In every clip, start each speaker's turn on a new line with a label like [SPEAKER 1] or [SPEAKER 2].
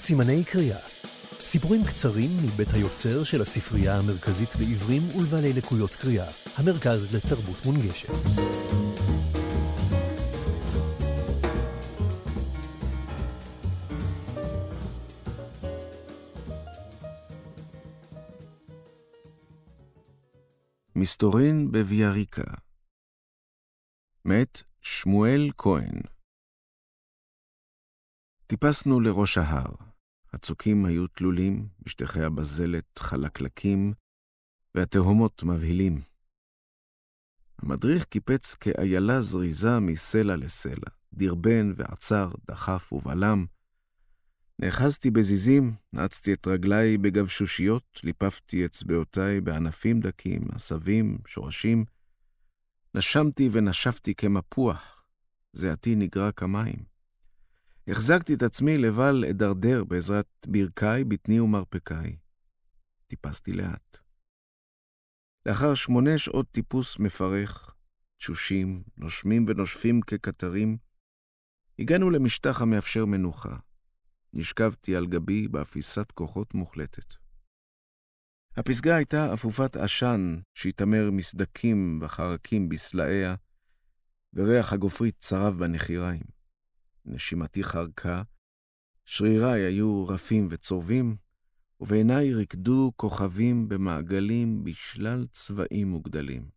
[SPEAKER 1] סימני קריאה סיפורים קצרים מבית היוצר של הספרייה המרכזית לעיוורים ולבעלי לקויות קריאה, המרכז לתרבות מונגשת.
[SPEAKER 2] מסתורין בוויאריקה מת שמואל כהן טיפסנו לראש ההר. הצוקים היו תלולים, משטחי הבזלת חלקלקים, והתהומות מבהילים. המדריך קיפץ כאיילה זריזה מסלע לסלע, דרבן ועצר, דחף ובלם. נאחזתי בזיזים, נעצתי את רגליי בגבשושיות, ליפפתי אצבעותיי בענפים דקים, עשבים, שורשים. נשמתי ונשפתי כמפוח, זיעתי נגרע כמים. החזקתי את עצמי לבל אדרדר בעזרת ברכיי, בטני ומרפקיי. טיפסתי לאט. לאחר שמונה שעות טיפוס מפרך, תשושים, נושמים ונושפים כקטרים, הגענו למשטח המאפשר מנוחה. נשכבתי על גבי באפיסת כוחות מוחלטת. הפסגה הייתה אפופת עשן שהתעמר מסדקים וחרקים בסלעיה, וריח הגופרית צרב בנחיריים. נשימתי חרקה, שריריי היו רפים וצורבים, ובעיניי ריקדו כוכבים במעגלים בשלל צבעים וגדלים.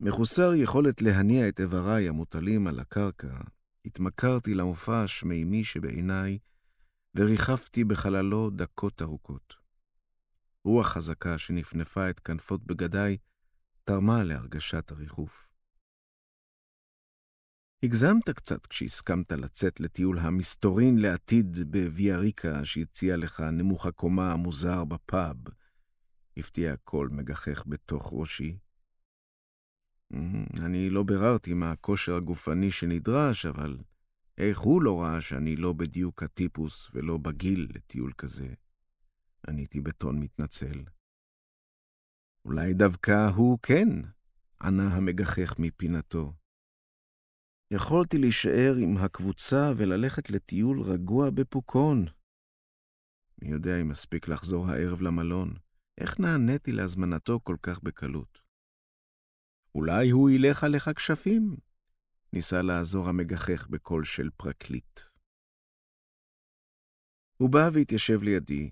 [SPEAKER 2] מחוסר יכולת להניע את איבריי המוטלים על הקרקע, התמכרתי למופע השמימי שבעיניי, וריחפתי בחללו דקות ארוכות. רוח חזקה שנפנפה את כנפות בגדיי, תרמה להרגשת הריחוף. הגזמת קצת כשהסכמת לצאת לטיול המסתורין לעתיד בוויאריקה שהציע לך נמוך הקומה המוזר בפאב. הפתיע קול מגחך בתוך ראשי. Mm, אני לא ביררתי מה הכושר הגופני שנדרש, אבל איך הוא לא ראה שאני לא בדיוק הטיפוס ולא בגיל לטיול כזה? עניתי בטון מתנצל. אולי דווקא הוא כן, ענה המגחך מפינתו. יכולתי להישאר עם הקבוצה וללכת לטיול רגוע בפוקון. מי יודע אם מספיק לחזור הערב למלון. איך נעניתי להזמנתו כל כך בקלות? אולי הוא ילך עליך כשפים? ניסה לעזור המגחך בקול של פרקליט. הוא בא והתיישב לידי,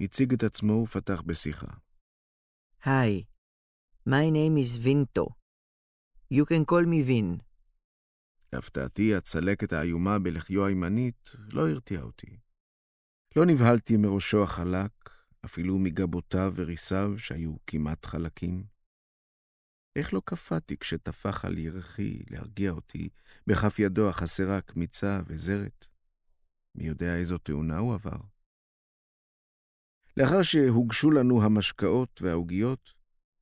[SPEAKER 2] הציג את עצמו ופתח בשיחה.
[SPEAKER 3] היי, my name is Vinto. You can call me Vin.
[SPEAKER 2] להפתעתי, הצלקת האיומה בלחיו הימנית לא הרתיעה אותי. לא נבהלתי מראשו החלק, אפילו מגבותיו וריסיו שהיו כמעט חלקים. איך לא קפאתי כשטפח על ירחי להרגיע אותי בכף ידו החסרה קמיצה וזרת? מי יודע איזו תאונה הוא עבר? לאחר שהוגשו לנו המשקאות והעוגיות,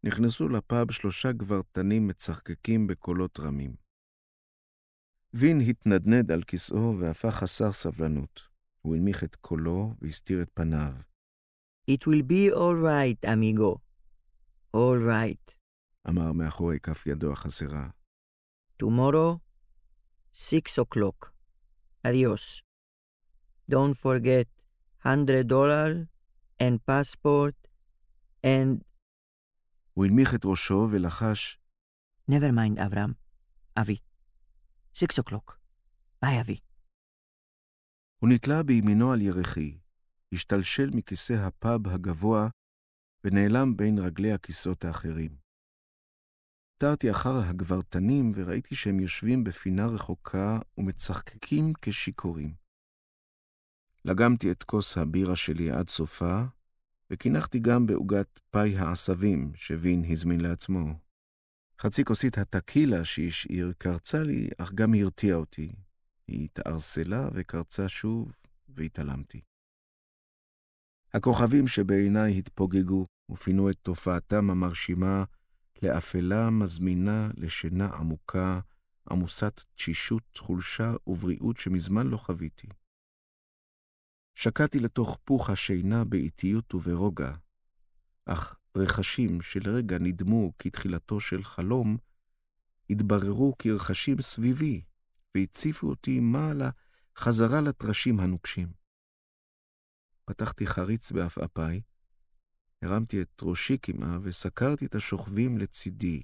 [SPEAKER 2] נכנסו לפאב שלושה גברתנים מצחקקים בקולות רמים. וין התנדנד על כיסאו והפך חסר סבלנות. הוא הנמיך את קולו והסתיר את פניו.
[SPEAKER 3] It will be all right, amigo. all right.
[SPEAKER 2] אמר מאחורי כף ידו החסרה.
[SPEAKER 3] Tomorrow, six o'clock. Adios. Don't forget, hundred dollar and passport and...
[SPEAKER 2] הוא הנמיך את ראשו ולחש,
[SPEAKER 3] Never mind, אברהם. אבי. Six o'clock. ביי, אבי.
[SPEAKER 2] הוא נתלה בימינו על ירחי, השתלשל מכיסא הפאב הגבוה ונעלם בין רגלי הכיסאות האחרים. תרתי אחר הגברתנים וראיתי שהם יושבים בפינה רחוקה ומצחקקים כשיכורים. לגמתי את כוס הבירה שלי עד סופה, וקינחתי גם בעוגת פאי העשבים שווין הזמין לעצמו. חצי כוסית הטקילה שהשאיר קרצה לי, אך גם הרתיעה אותי. היא התערסלה וקרצה שוב, והתעלמתי. הכוכבים שבעיניי התפוגגו ופינו את תופעתם המרשימה לאפלה מזמינה לשינה עמוקה, עמוסת תשישות, חולשה ובריאות שמזמן לא חוויתי. שקעתי לתוך פוך השינה באיטיות וברוגע, אך רכשים שלרגע נדמו כתחילתו של חלום, התבררו כרכשים סביבי, והציפו אותי מעלה חזרה לטרשים הנוקשים. פתחתי חריץ בעפעפיי, הרמתי את ראשי כמעה וסקרתי את השוכבים לצידי.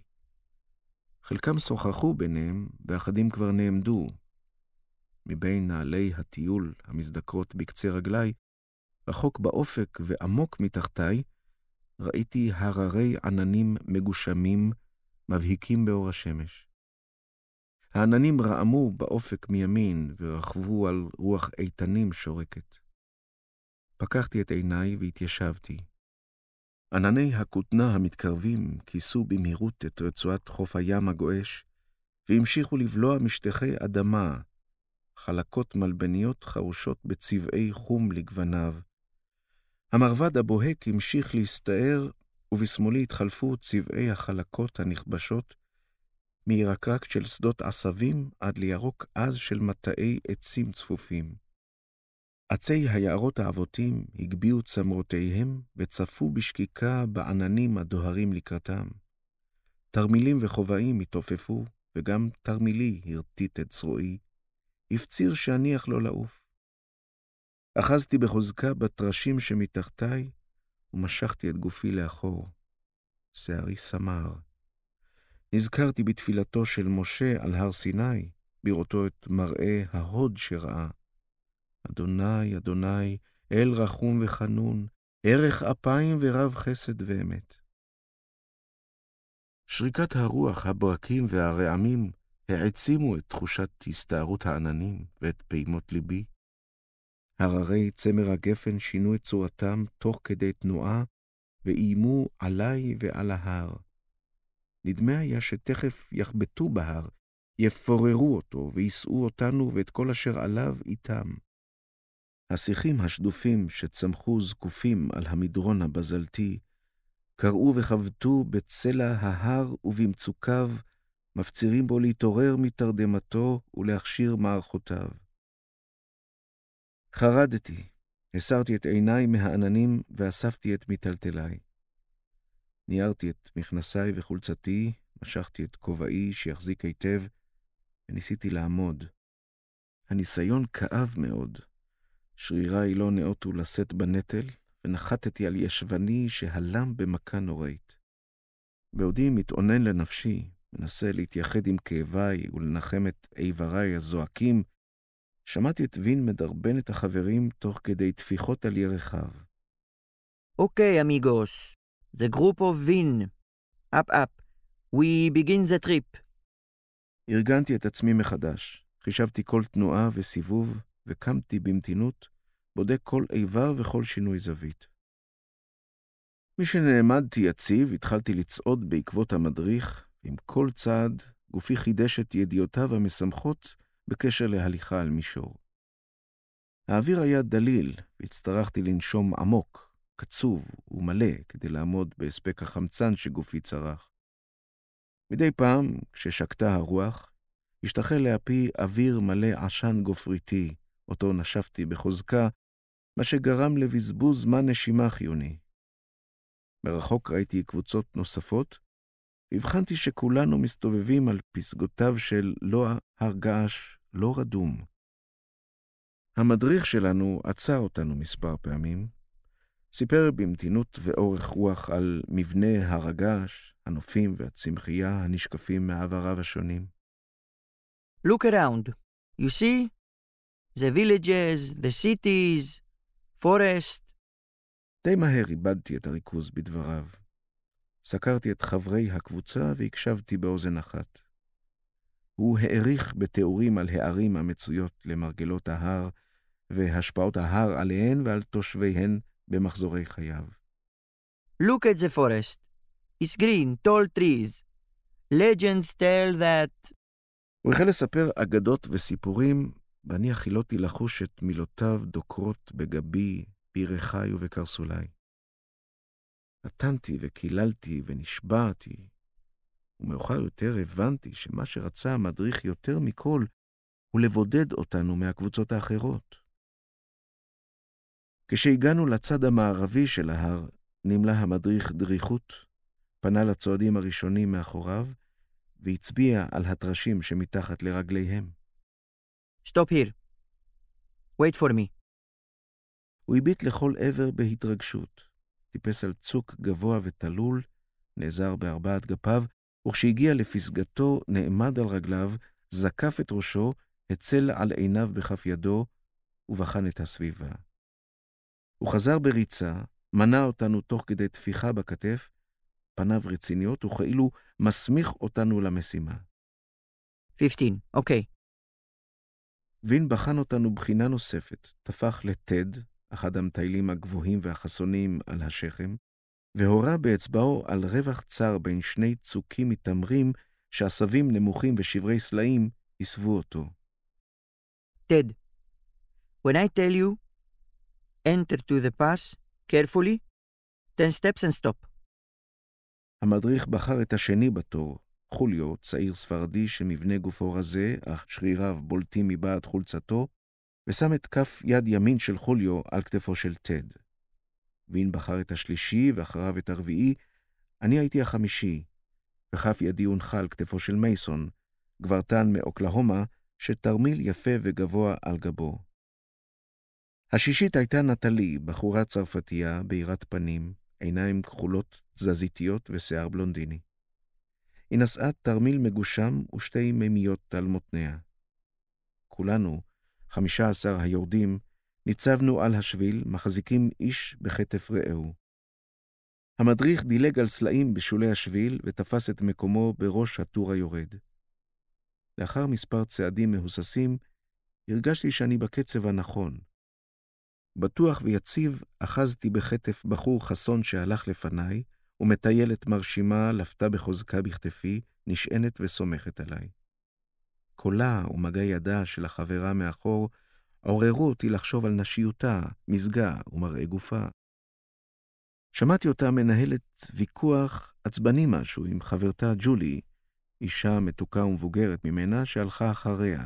[SPEAKER 2] חלקם שוחחו ביניהם, ואחדים כבר נעמדו. מבין נעלי הטיול המזדקרות בקצה רגליי, רחוק באופק ועמוק מתחתיי, ראיתי הררי עננים מגושמים, מבהיקים באור השמש. העננים רעמו באופק מימין ורכבו על רוח איתנים שורקת. פקחתי את עיניי והתיישבתי. ענני הכותנה המתקרבים כיסו במהירות את רצועת חוף הים הגועש, והמשיכו לבלוע משטחי אדמה, חלקות מלבניות חרושות בצבעי חום לגווניו. המרבד הבוהק המשיך להסתער, ובשמאלי התחלפו צבעי החלקות הנכבשות, מירקרק של שדות עשבים עד לירוק עז של מטעי עצים צפופים. עצי היערות האבותים הגביהו צמרותיהם וצפו בשקיקה בעננים הדוהרים לקראתם. תרמילים וכובעים התעופפו, וגם תרמילי הרטיט את צרועי, הפציר שאניח לו לעוף. אחזתי בחוזקה בטרשים שמתחתיי, ומשכתי את גופי לאחור. שערי סמר. נזכרתי בתפילתו של משה על הר סיני, בראותו את מראה ההוד שראה. אדוני, אדוני, אל רחום וחנון, ערך אפיים ורב חסד ואמת. שריקת הרוח, הברקים והרעמים העצימו את תחושת הסתערות העננים ואת פעימות ליבי. הררי צמר הגפן שינו את צורתם תוך כדי תנועה, ואיימו עליי ועל ההר. נדמה היה שתכף יחבטו בהר, יפוררו אותו, ויישאו אותנו ואת כל אשר עליו איתם. השיחים השדופים שצמחו זקופים על המדרון הבזלתי, קראו וחבטו בצלע ההר ובמצוקיו, מפצירים בו להתעורר מתרדמתו ולהכשיר מערכותיו. חרדתי, הסרתי את עיניי מהעננים ואספתי את מיטלטליי. ניירתי את מכנסיי וחולצתי, משכתי את כובעי שיחזיק היטב, וניסיתי לעמוד. הניסיון כאב מאוד. שריריי לא נאותו לשאת בנטל, ונחתתי על ישבני שהלם במכה נוראית. בעודי מתאונן לנפשי, מנסה להתייחד עם כאביי ולנחם את איבריי הזועקים, שמעתי את וין מדרבן את החברים תוך כדי טפיחות על ירחיו.
[SPEAKER 3] אוקיי, אמיגוס, the group of Vin. up up. We begin the trip.
[SPEAKER 2] ארגנתי את עצמי מחדש, חישבתי כל תנועה וסיבוב, וקמתי במתינות, בודק כל איבר וכל שינוי זווית. משנעמדתי יציב, התחלתי לצעוד בעקבות המדריך, עם כל צעד, גופי חידש את ידיעותיו המשמחות בקשר להליכה על מישור. האוויר היה דליל, והצטרכתי לנשום עמוק, קצוב ומלא, כדי לעמוד בהספק החמצן שגופי צרך. מדי פעם, כששקטה הרוח, השתחל להפי אוויר מלא עשן גופריתי, אותו נשפתי בחוזקה, מה שגרם לבזבוז זמן נשימה חיוני. מרחוק ראיתי קבוצות נוספות, והבחנתי שכולנו מסתובבים על פסגותיו של לא הר געש, לא רדום. המדריך שלנו עצר אותנו מספר פעמים, סיפר במתינות ואורך רוח על מבנה הר הגעש, הנופים והצמחייה הנשקפים מעבריו השונים.
[SPEAKER 3] Look around. You see? The villages, the cities, forest.
[SPEAKER 2] די מהר איבדתי את הריכוז בדבריו. סקרתי את חברי הקבוצה והקשבתי באוזן אחת. הוא העריך בתיאורים על הערים המצויות למרגלות ההר, והשפעות ההר עליהן ועל תושביהן במחזורי חייו.
[SPEAKER 3] Look at the forest. It's green, tall trees. Legends tell that...
[SPEAKER 2] הוא החל לספר אגדות וסיפורים, ואני החילותי לחוש את מילותיו דוקרות בגבי, בירכי ובקרסולי. נתנתי וקיללתי ונשבעתי, ומאוחר יותר הבנתי שמה שרצה המדריך יותר מכל הוא לבודד אותנו מהקבוצות האחרות. כשהגענו לצד המערבי של ההר, נמלא המדריך דריכות, פנה לצועדים הראשונים מאחוריו, והצביע על הטרשים שמתחת לרגליהם.
[SPEAKER 3] Stop here. Wait for me.
[SPEAKER 2] הוא הביט לכל עבר בהתרגשות. טיפס על צוק גבוה ותלול, נעזר בארבעת גפיו, וכשהגיע לפסגתו, נעמד על רגליו, זקף את ראשו, הצל על עיניו בכף ידו, ובחן את הסביבה. הוא חזר בריצה, מנה אותנו תוך כדי טפיחה בכתף, פניו רציניות, וכאילו מסמיך אותנו למשימה.
[SPEAKER 3] 15, אוקיי.
[SPEAKER 2] וין בחן אותנו בחינה נוספת, טפח לטד, אחד המטיילים הגבוהים והחסונים, על השכם, והורה באצבעו על רווח צר בין שני צוקים מתעמרים, שעשבים נמוכים ושברי סלעים הסבו אותו.
[SPEAKER 3] Ted, when I tell you, enter to the pass carefully, ten steps and stop.
[SPEAKER 2] המדריך בחר את השני בתור, חוליו, צעיר ספרדי שמבנה גופו רזה, אך שריריו בולטים מבעד חולצתו, ושם את כף יד ימין של חוליו על כתפו של טד. וין בחר את השלישי ואחריו את הרביעי, אני הייתי החמישי, וכף ידי הונחה על כתפו של מייסון, גברתן מאוקלהומה, שתרמיל יפה וגבוה על גבו. השישית הייתה נטלי, בחורה צרפתייה, בהירת פנים, עיניים כחולות תזזיתיות ושיער בלונדיני. היא נשאה תרמיל מגושם ושתי מימיות על מותניה. כולנו, חמישה עשר היורדים, ניצבנו על השביל, מחזיקים איש בכתף רעהו. המדריך דילג על סלעים בשולי השביל ותפס את מקומו בראש הטור היורד. לאחר מספר צעדים מהוססים, הרגשתי שאני בקצב הנכון. בטוח ויציב אחזתי בכתף בחור חסון שהלך לפניי, ומטיילת מרשימה לפתה בחוזקה בכתפי, נשענת וסומכת עליי. קולה ומגע ידה של החברה מאחור עוררו אותי לחשוב על נשיותה, מזגה ומראה גופה. שמעתי אותה מנהלת ויכוח עצבני משהו עם חברתה ג'ולי, אישה מתוקה ומבוגרת ממנה שהלכה אחריה.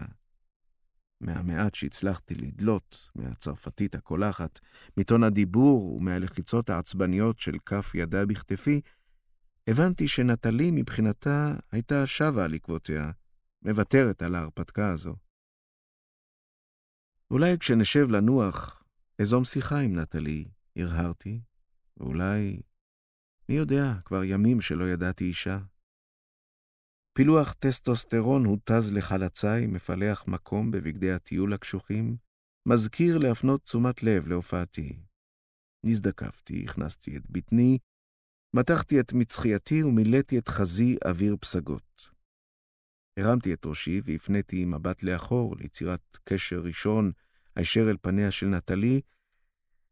[SPEAKER 2] מהמעט שהצלחתי לדלות מהצרפתית הקולחת, מטון הדיבור ומהלחיצות העצבניות של כף ידה בכתפי, הבנתי שנטלי מבחינתה הייתה שבה על עקבותיה, מוותרת על ההרפתקה הזו. אולי כשנשב לנוח, אזום שיחה עם נטלי, הרהרתי, ואולי, מי יודע, כבר ימים שלא ידעתי אישה. פילוח טסטוסטרון הותז לחלצי, מפלח מקום בבגדי הטיול הקשוחים, מזכיר להפנות תשומת לב להופעתי. נזדקפתי, הכנסתי את בטני, מתחתי את מצחייתי ומילאתי את חזי אוויר פסגות. הרמתי את ראשי והפניתי מבט לאחור ליצירת קשר ראשון הישר אל פניה של נטלי,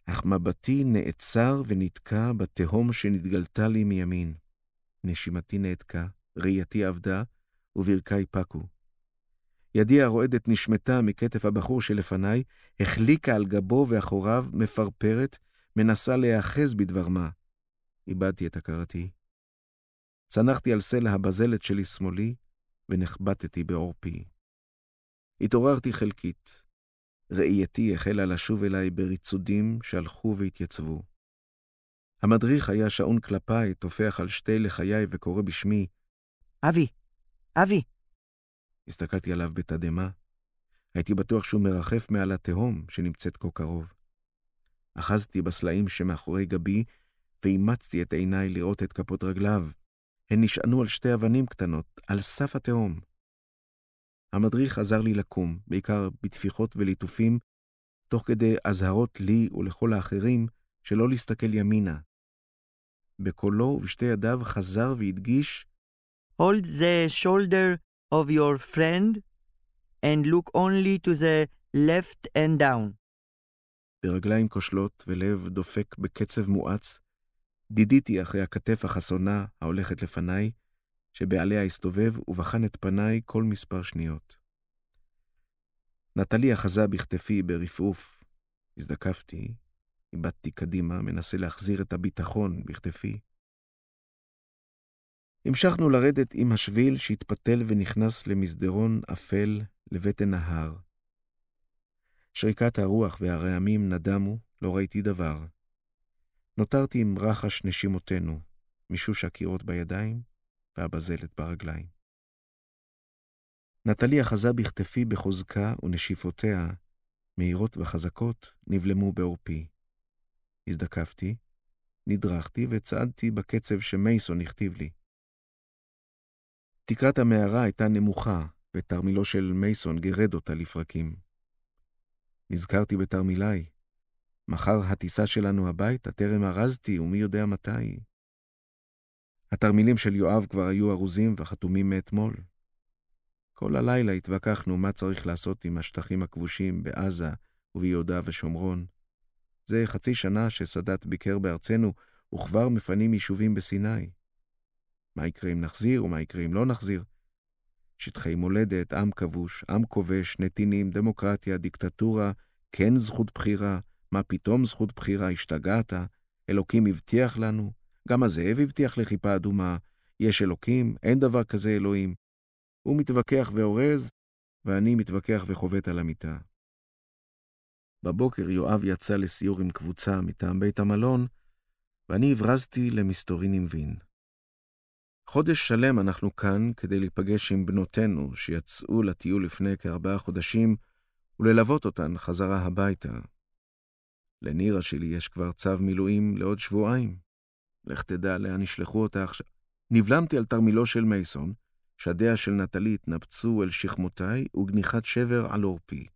[SPEAKER 2] אך מבטי נעצר ונתקע בתהום שנתגלתה לי מימין. נשימתי נעתקה, ראייתי אבדה, וברכי פקו. ידי הרועדת נשמטה מכתף הבחור שלפניי, החליקה על גבו ואחוריו, מפרפרת, מנסה להיאחז בדבר מה. איבדתי את הכרתי. צנחתי על סלע הבזלת שלי שמאלי, ונחבטתי בעורפי. התעוררתי חלקית. ראייתי החלה לשוב אליי בריצודים שהלכו והתייצבו. המדריך היה שעון כלפיי, טופח על שתי לחיי וקורא בשמי,
[SPEAKER 3] אבי, אבי.
[SPEAKER 2] הסתכלתי עליו בתדהמה. הייתי בטוח שהוא מרחף מעל התהום שנמצאת כה קרוב. אחזתי בסלעים שמאחורי גבי, ואימצתי את עיניי לראות את כפות רגליו. הן נשענו על שתי אבנים קטנות, על סף התהום. המדריך עזר לי לקום, בעיקר בטפיחות וליטופים, תוך כדי אזהרות לי ולכל האחרים שלא להסתכל ימינה. בקולו ובשתי ידיו חזר והדגיש
[SPEAKER 3] Hold the shoulder of your friend and look only to the left and down.
[SPEAKER 2] ברגליים כושלות ולב דופק בקצב מואץ, דידיתי אחרי הכתף החסונה ההולכת לפניי, שבעליה הסתובב ובחן את פניי כל מספר שניות. נטלי אחזה בכתפי ברפרוף. הזדקפתי, איבדתי קדימה, מנסה להחזיר את הביטחון בכתפי. המשכנו לרדת עם השביל שהתפתל ונכנס למסדרון אפל לבטן ההר. שריקת הרוח והרעמים נדמו, לא ראיתי דבר. נותרתי עם רחש נשימותינו, מישוש הקירות בידיים והבזלת ברגליים. נטלי אחזה בכתפי בחוזקה ונשיפותיה, מהירות וחזקות, נבלמו בעורפי. הזדקפתי, נדרכתי וצעדתי בקצב שמייסון הכתיב לי. תקרת המערה הייתה נמוכה, ותרמילו של מייסון גירד אותה לפרקים. נזכרתי בתרמילי. מחר הטיסה שלנו הביתה, טרם ארזתי, ומי יודע מתי. התרמילים של יואב כבר היו ארוזים וחתומים מאתמול. כל הלילה התווכחנו מה צריך לעשות עם השטחים הכבושים בעזה וביהודה ושומרון. זה חצי שנה שסאדאת ביקר בארצנו, וכבר מפנים יישובים בסיני. מה יקרה אם נחזיר ומה יקרה אם לא נחזיר? שטחי מולדת, עם כבוש, עם כובש, נתינים, דמוקרטיה, דיקטטורה, כן זכות בחירה, מה פתאום זכות בחירה, השתגעת? אלוקים הבטיח לנו, גם הזאב הבטיח לכיפה אדומה, יש אלוקים, אין דבר כזה אלוהים. הוא מתווכח ואורז, ואני מתווכח וחובט על המיטה. בבוקר יואב יצא לסיור עם קבוצה מטעם בית המלון, ואני הברזתי למסתורין עם וין. חודש שלם אנחנו כאן כדי להיפגש עם בנותינו שיצאו לטיול לפני כארבעה חודשים וללוות אותן חזרה הביתה. לנירה שלי יש כבר צו מילואים לעוד שבועיים. לך תדע לאן ישלחו אותה עכשיו. נבלמתי על תרמילו של מייסון, שדיה של נטלי התנפצו אל שכמותיי וגניחת שבר על עורפי.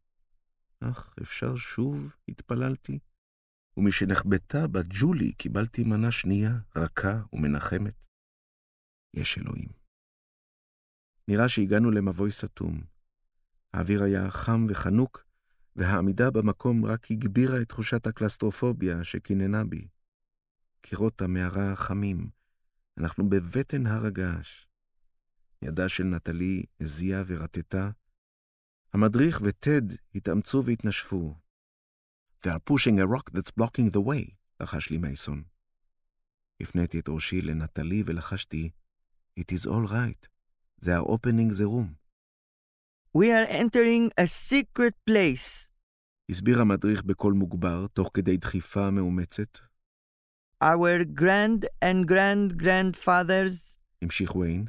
[SPEAKER 2] אך אפשר שוב? התפללתי. ומשנחבטה בת ג'ולי קיבלתי מנה שנייה, רכה ומנחמת. יש אלוהים. נראה שהגענו למבוי סתום. האוויר היה חם וחנוק, והעמידה במקום רק הגבירה את תחושת הקלסטרופוביה שקיננה בי. קירות המערה חמים, אנחנו בבטן הר הגעש. ידה של נטלי הזיעה ורטטה. המדריך וטד התאמצו והתנשפו. They are pushing a rock that's blocking the way, לחש לי מייסון. הפניתי את ראשי לנטלי ולחשתי, It is all right. They are opening the room.
[SPEAKER 3] We are entering a secret place.
[SPEAKER 2] הסביר המדריך בקול מוגבר, תוך כדי דחיפה מאומצת.
[SPEAKER 3] Our grand and grand grandfathers
[SPEAKER 2] המשיך ויין,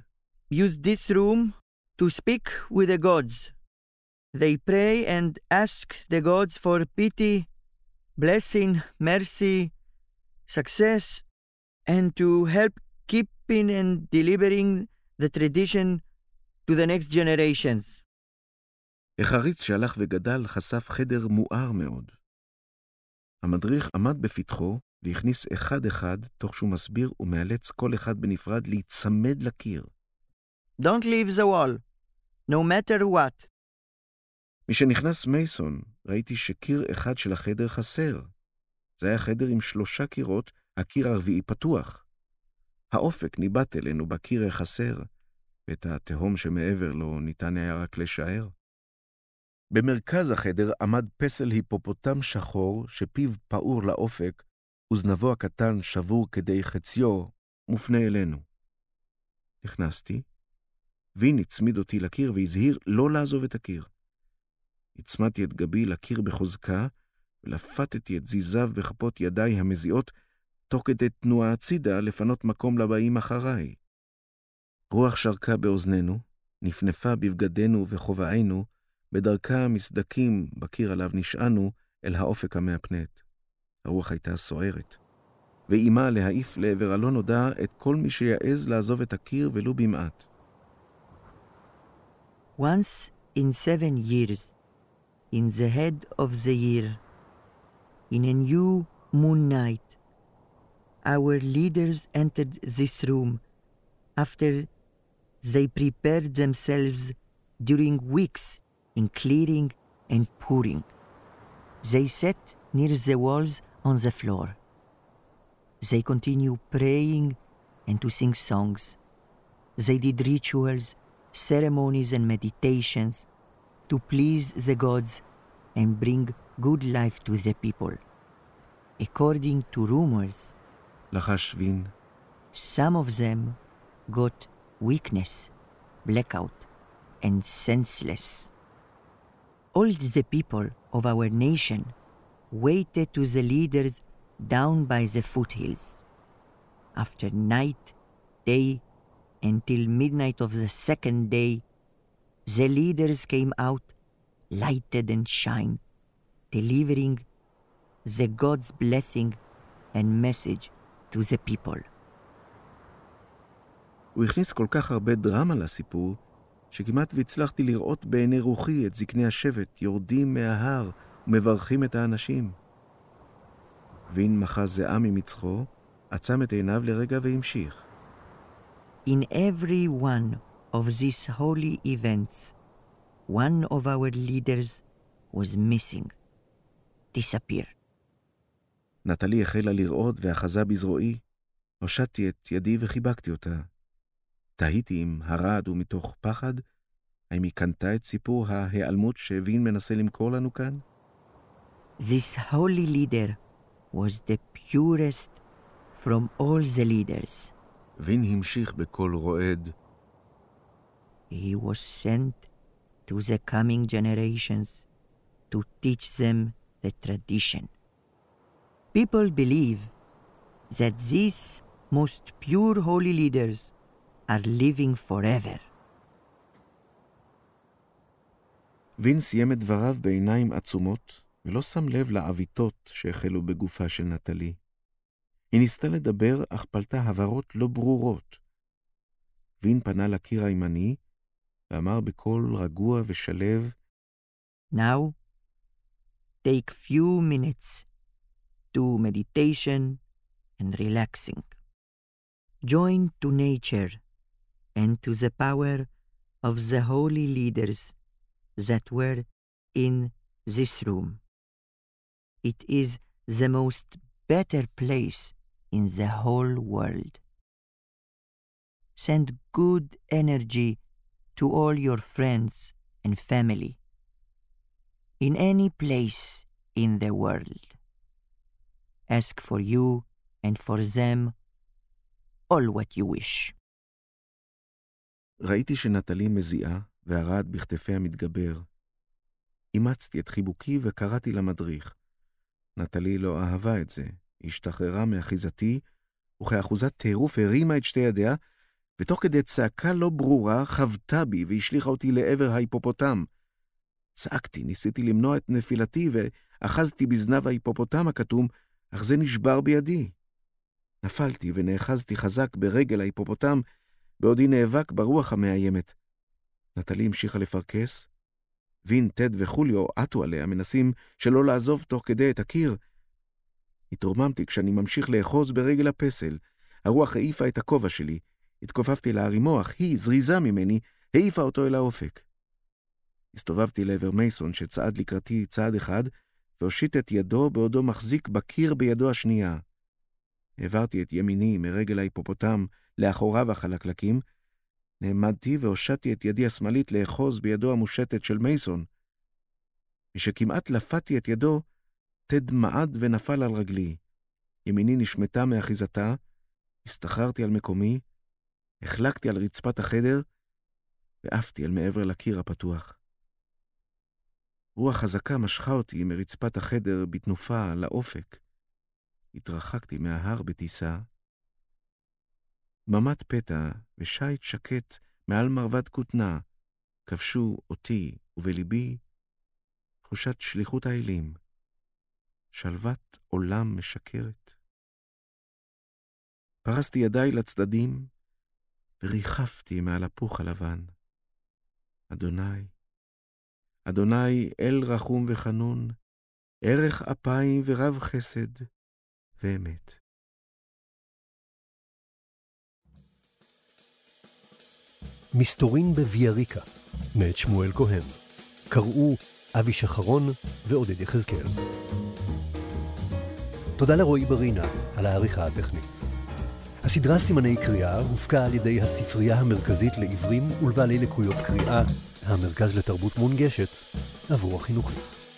[SPEAKER 3] used this room to speak with the gods. They pray and ask the gods for pity, blessing, mercy, success, and to help keeping and delivering the tradition to the next generations.
[SPEAKER 2] החריץ שהלך וגדל חשף חדר מואר מאוד. המדריך עמד בפתחו והכניס אחד-אחד, תוך שהוא מסביר ומאלץ כל אחד בנפרד להיצמד לקיר.
[SPEAKER 3] Don't leave the wall, no matter what.
[SPEAKER 2] משנכנס מייסון, ראיתי שקיר אחד של החדר חסר. זה היה חדר עם שלושה קירות, הקיר הרביעי פתוח. האופק ניבט אלינו בקיר החסר, ואת התהום שמעבר לו ניתן היה רק לשער. במרכז החדר עמד פסל היפופוטם שחור, שפיו פעור לאופק, וזנבו הקטן שבור כדי חציו, מופנה אלינו. נכנסתי, וין הצמיד אותי לקיר והזהיר לא לעזוב את הקיר. הצמדתי את גבי לקיר בחוזקה, ולפתתי את זיזיו בכפות ידיי המזיעות, תוך כדי תנועה הצידה לפנות מקום לבאים אחריי. רוח שרקה באוזנינו, נפנפה בבגדינו ובכובעינו, בדרכה המסדקים בקיר עליו נשענו אל האופק המהפנט. הרוח הייתה סוערת, ואיימה להעיף לעבר הלא נודע את כל מי שיעז לעזוב את הקיר ולו במעט.
[SPEAKER 3] Once in seven years, in the head of the year, in a new moon night, our leaders entered this room after they prepared themselves during weeks in clearing and pouring. They sat near the walls on the floor. They continued praying and to sing songs. They did rituals, ceremonies, and meditations to please the gods and bring good life to the people. According to rumors,
[SPEAKER 2] לחש וין,
[SPEAKER 3] some of them got weakness, blackout, and senseless. All the people of our nation waited to the leaders down by the foothills. After night, day, until midnight of the second day, the leaders came out, lighted and shine, delivering the God's blessing and message to the people.
[SPEAKER 2] הוא הכניס כל כך הרבה דרמה לסיפור, שכמעט והצלחתי לראות בעיני רוחי את זקני השבט יורדים מההר ומברכים את האנשים. וין מחה זיעה ממצחו, עצם את עיניו לרגע והמשיך.
[SPEAKER 3] In every one of these holy events, one of our leaders was missing, disappeared.
[SPEAKER 2] נטלי החלה לרעוד ואחזה בזרועי. הושטתי את ידי וחיבקתי אותה. תהיתי אם הרעד הוא מתוך פחד, האם היא קנתה את סיפור ההיעלמות שווין מנסה למכור לנו כאן?
[SPEAKER 3] This holy leader was the purest from all the leaders.
[SPEAKER 2] וין המשיך בקול רועד,
[SPEAKER 3] He was sent to the coming generations to teach them the tradition. People believe that these most pure holy leaders are living forever.
[SPEAKER 2] וין סיים את דבריו בעיניים עצומות, ולא שם לב לעוויתות שהחלו בגופה של נטלי. היא ניסתה לדבר, אך פלטה הבהרות לא ברורות. וין פנה לקיר הימני, ואמר בקול רגוע ושלו,
[SPEAKER 3] Now, take few minutes to meditation and relaxing. Join to nature and to the power of the holy leaders that were in this room. It is the most better place in the whole world. Send good energy to all your friends and family in any place in the world. Ask for you and for them all what you wish.
[SPEAKER 2] ראיתי שנטלי מזיעה, והרעד בכתפיה מתגבר. אימצתי את חיבוקי וקראתי למדריך. נטלי לא אהבה את זה. היא השתחררה מאחיזתי, וכאחוזת טירוף הרימה את שתי ידיה, ותוך כדי צעקה לא ברורה חבטה בי והשליכה אותי לעבר ההיפופוטם. צעקתי, ניסיתי למנוע את נפילתי, ואחזתי בזנב ההיפופוטם הכתום, אך זה נשבר בידי. נפלתי ונאחזתי חזק ברגל ההיפופוטם, בעודי נאבק ברוח המאיימת. נטלי המשיכה לפרכס. וין, טד וחוליו עטו עליה, מנסים שלא לעזוב תוך כדי את הקיר. התרוממתי כשאני ממשיך לאחוז ברגל הפסל. הרוח העיפה את הכובע שלי. התכופפתי להרימו, אך היא, זריזה ממני, העיפה אותו אל האופק. הסתובבתי לעבר מייסון, שצעד לקראתי צעד אחד, והושיט את ידו בעודו מחזיק בקיר בידו השנייה. העברתי את ימיני מרגל ההיפופוטם לאחוריו החלקלקים, נעמדתי והושטתי את ידי השמאלית לאחוז בידו המושטת של מייסון. משכמעט לפתי את ידו, תד מעד ונפל על רגלי. ימיני נשמטה מאחיזתה, הסתחררתי על מקומי, החלקתי על רצפת החדר, ועפתי אל מעבר לקיר הפתוח. רוח חזקה משכה אותי מרצפת החדר בתנופה לאופק. התרחקתי מההר בטיסה. דממת פתע ושיט שקט מעל מרבד כותנה כבשו אותי ובליבי תחושת שליחות האלים, שלוות עולם משקרת. פרסתי ידיי לצדדים וריחפתי מעל הפוך הלבן. אדוני, אדוני אל רחום וחנון, ערך אפיים ורב חסד ואמת.
[SPEAKER 1] מסתורין בוויאריקה, מאת שמואל כהן. קראו אבי שחרון ועודד יחזקאל. תודה לרועי ברינה על העריכה הטכנית. הסדרה סימני קריאה הופקה על ידי הספרייה המרכזית לעיוורים ולבעלי לקויות קריאה, המרכז לתרבות מונגשת, עבור החינוכית.